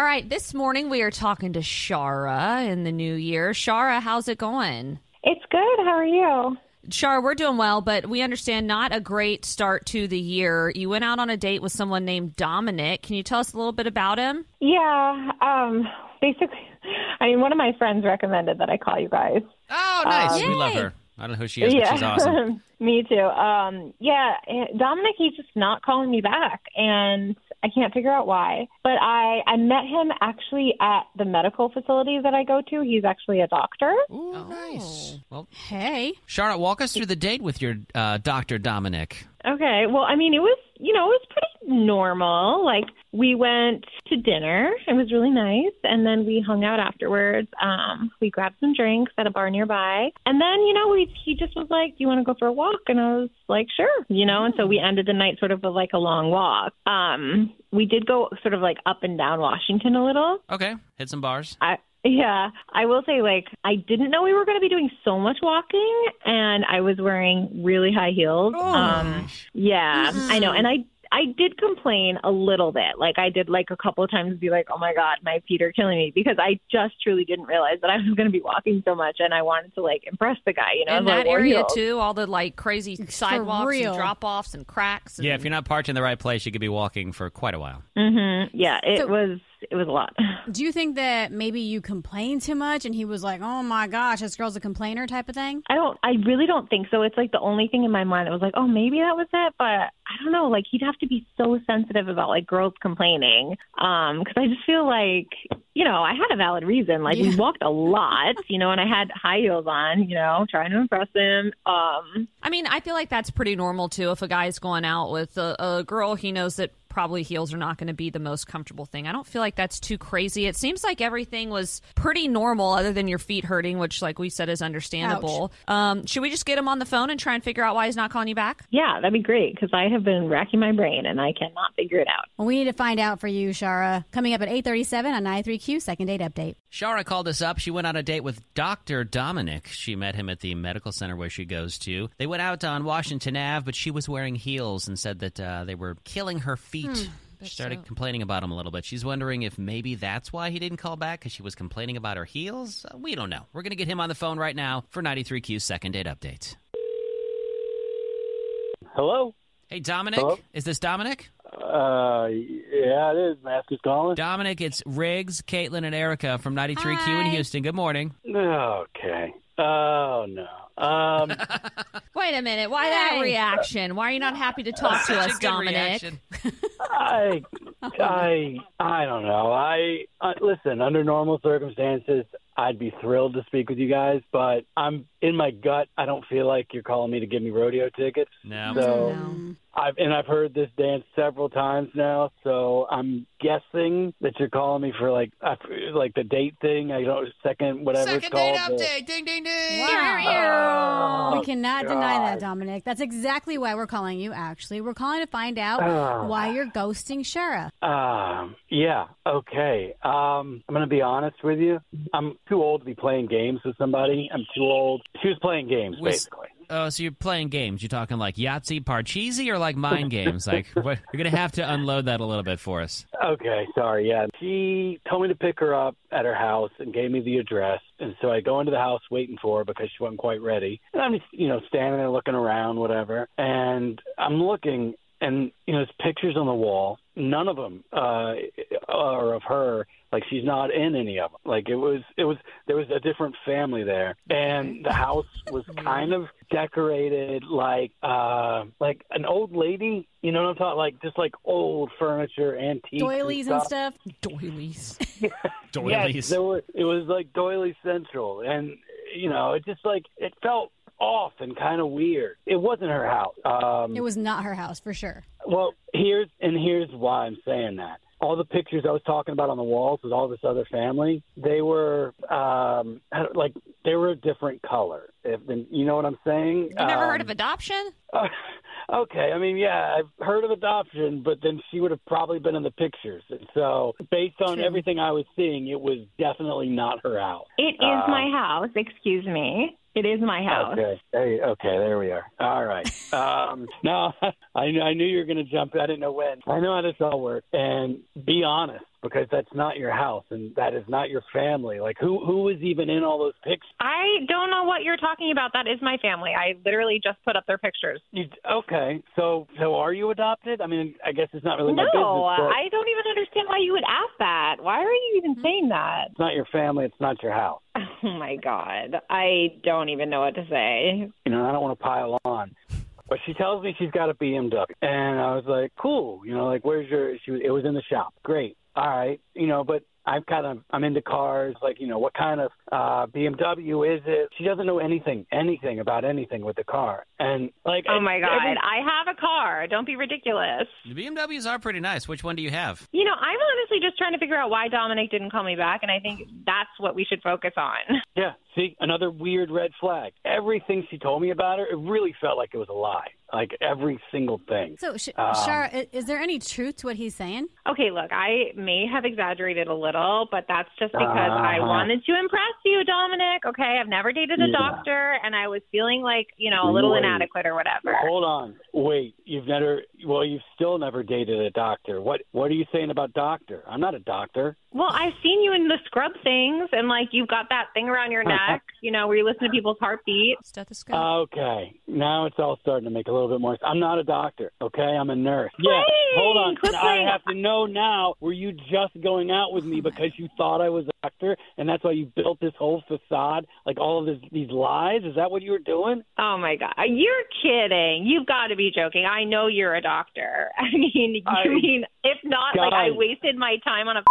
All right, this morning we are talking to Shara in the new year. Shara, how's it going? It's good. How are you? Shara, we're doing well, but we understand not a great start to the year. You went out on a date with someone named Dominic. Can you tell us a little bit about him? Yeah. Um. Basically, I mean, one of my friends recommended that I call you guys. Oh, nice. Um, we love her. I don't know who she is, but yeah. she's awesome. me too. Um. Yeah. Dominic, he's just not calling me back, and I can't figure out why. But I I met him actually at the medical facility that I go to. He's actually a doctor. Ooh, nice. Well, Hey. Charlotte, walk us through the date with your uh, Dr. Dominic. Okay. Well, I mean, it was, you know, it was pretty normal. Like, we went to dinner. It was really nice. And then we hung out afterwards. Um, we grabbed some drinks at a bar nearby. And then, you know, we, he just was like, Do you want to go for a walk? And I was like, Sure. You know, and so we ended the night sort of with like a long walk. Um, we did go sort of like up and down Washington a little. Okay, hit some bars. I yeah, I will say like I didn't know we were going to be doing so much walking, and I was wearing really high heels. um, yeah, I know, and I I did complain a little bit. Like I did like a couple of times be like, oh my god, my feet are killing me because I just truly didn't realize that I was going to be walking so much, and I wanted to like impress the guy. You know, In that area, heels. too, all the like crazy sidewalks real. and drop offs and cracks. And Yeah, if you're not parked in the right place, you could be walking for quite a while. Mm-hmm. Yeah, it So- was it was a lot. Do you think that maybe you complained too much and he was like, oh my gosh, this girl's a complainer type of thing? I don't. I really don't think so. It's like the only thing in my mind that was like, oh, maybe that was it, but I don't know. Like he'd have to be so sensitive about like girls complaining, um, because I just feel like, you know, I had a valid reason. Like we walked a lot, you know, and I had high heels on, you know, trying to impress him. Um, I mean, I feel like that's pretty normal too. If a guy's going out with a, a girl, he knows that probably heels are not going to be the most comfortable thing. I don't feel like that's too crazy. It seems like everything was pretty normal, other than your feet hurting, which, like we said, is understandable. Um, should we just get him on the phone and try and figure out why he's not calling you back? yeah, that'd be great because I have been racking my brain and I cannot figure it out. Well, we need to find out for you, Shara. Coming up at 837 on 93Q, second date update. Shara called us up. She went on a date with Dr. Dominic. She met him at the medical center where she goes to. They went out on Washington Ave, but she was wearing heels and said that uh, they were killing her feet. She started complaining about him a little bit. She's wondering if maybe that's why he didn't call back because she was complaining about her heels. Uh, we don't know. We're going to get him on the phone right now for 93Q's second date update. Hello? Hey, Dominic. Hello? Is this Dominic? Uh, yeah, it is. Mask is calling. Dominic, it's Riggs, Caitlin, and Erica from 93Q in Houston. Good morning. Okay. Oh, no. Um, Wait a minute. Why that reaction? Why are you not happy to talk to us, Dominic? I, I, I don't know. I, uh, listen, under normal circumstances, I'd be thrilled to speak with you guys, but I'm in my gut. I don't feel like you're calling me to give me rodeo tickets. No. So, No. I've and I've heard this dance several times now. So I'm guessing that you're calling me for like I- like the date thing. I don't second whatever it's Second date update. Ding, ding, ding. Wow. Oh, we cannot deny that, Dominic. That's exactly why we're calling you, actually. We're calling to find out Oh. why you're ghosting Shara. Um, yeah, okay. Um, I'm going to be honest with you. I'm too old to be playing games with somebody. I'm too old. She was playing games, Was- basically. Oh, so you're playing games. You're talking like Yahtzee, Parcheesi, or like mind games? Like, what, you're going to have to unload that a little bit for us. Okay, sorry. Yeah, she told me to pick her up at her house and gave me the address. And so I go into the house waiting for her because she wasn't quite ready. And I'm just, you know, standing there looking around, whatever. And I'm looking, and you know, there's pictures on the wall. None of them uh, are of her. Like she's not in any of them. Like it was, it was. There was a different family there, and the house was kind of decorated like, uh, like an old lady. You know what I'm talking? Like just like old furniture, antiques, Doilies and stuff. Doilies. Doilies. Yes, there were, it was like Doily Central, and you know, it just like it felt off and kind of weird. It wasn't her house. Um, It was not her house, for sure. well, here's and here's why I'm saying that. All the pictures I was talking about on the walls with all this other family, they were um, like they were a different color. If you know what I'm saying. You never heard Um, of adoption? uh, okay, I mean, yeah, I've heard of adoption, but then she would have probably been in the pictures. And so, based on True. everything I was seeing, it was definitely not her house. It is Um, my house. Excuse me. It is my house. Okay. Hey, okay, there we are. All right. Um, no, I, I knew you were going to jump. I didn't know when. I know how this all works. And be honest, because that's not your house and that is not your family. Like, who who is even in all those pictures? I don't know what you're talking about. That is my family. I literally just put up their pictures. You, okay, so so are you adopted? I mean, I guess it's not really my no, business. but I don't even understand why you would ask that. Why are you even hmm. saying that? It's not your family. It's not your house. Oh my god. I don't even know what to say. you know, I don't want to pile on. But she tells me she's got a BMW, and I was like, "Cool, you know, like where's your?" She was, it was in the shop. Great, all right, you know, but I'm kind of I'm into cars, like you know, what kind of uh BMW is it? She doesn't know anything, anything about anything with the car, and like, Oh my god. every- I have a car. Don't be ridiculous. The BMWs are pretty nice. Which one do you have? You know, I'm honestly just trying to figure out why Dominic didn't call me back, and I think that's what we should focus on. yeah, see, another weird red flag. Everything she told me about her, it really felt like it was a lie. Like every single thing. So, Sh- Um, Shara, is there any truth to what he's saying? Okay, look, I may have exaggerated a little, but that's just because I Uh-huh. wanted to impress you, Dominic. Okay, I've never dated a Yeah. doctor, and I was feeling like, you know, a little Wait. inadequate or whatever. Hold on. Wait, you've never well, you've still never dated a doctor. What what are you saying about doctor? I'm not a doctor. Well, I've seen you in the scrub things, and like you've got that thing around your neck, you know, where you listen to people's heartbeat. Stethoscope. Okay. Now it's all starting to make a little bit more sense. I'm not a doctor, okay? I'm a nurse. Yeah. Hey, Hold on. quit I have to know now, were you just going out with me oh because you thought I was a doctor and that's why you built this whole facade, like all of this, these lies? Is that what you were doing? Oh my god, you're kidding! You've got to be joking. I know you're a doctor. I mean, you I- mean if not, like I Guys. wasted my time on a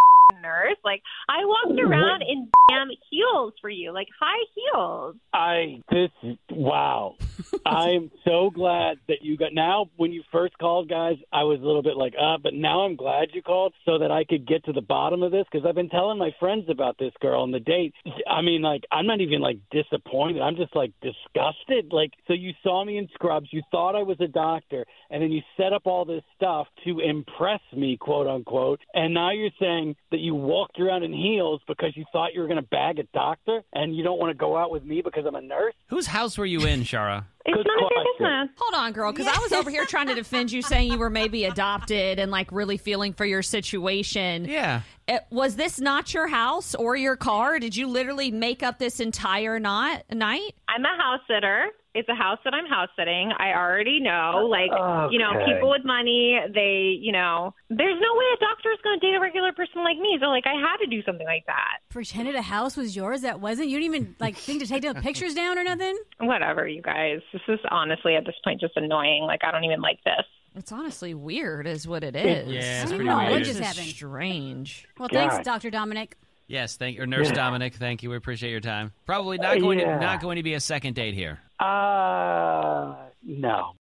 nurse. Like I walked around in damn heels for you, like high heels. I this wow. I'm so glad that you got now when you first called guys, I was a little bit like, uh, but now I'm glad you called so that I could get to the bottom of this because I've been telling my friends about this girl on the date. I mean, like I'm not even like disappointed. I'm just like disgusted. Like so you saw me in scrubs, you thought I was a doctor, and then you set up all this stuff to impress me, quote unquote, and now you're saying that you walked around in heels because you thought you were going to bag a doctor and you don't want to go out with me because I'm a nurse? Whose house were you in, Shara? It's Good none of your business. Hold on, girl, because I was over here trying to defend you, saying you were maybe adopted and like really feeling for your situation. Yeah. Uh, was this not your house or your car? Did you literally make up this entire not night? I'm a house sitter. It's a house that I'm house sitting. I already know, like, you know, people with money, they, you know, there's no way a doctor is going to date a regular person like me. So, like, I had to do something like that. Pretended a house was yours that wasn't. You didn't even like think to take the pictures down or nothing. Whatever, you guys. This is honestly at this point just annoying. Like, I don't even like this. It's honestly weird, is what it is. Yeah, it's I don't pretty know. weird. What This just is happened? Strange. Well, thanks, God. Doctor Dominic. Yes, thank you, Nurse Dominic. Thank you. We appreciate your time. Probably not going Yeah. to not going to be a second date here. Uh, no.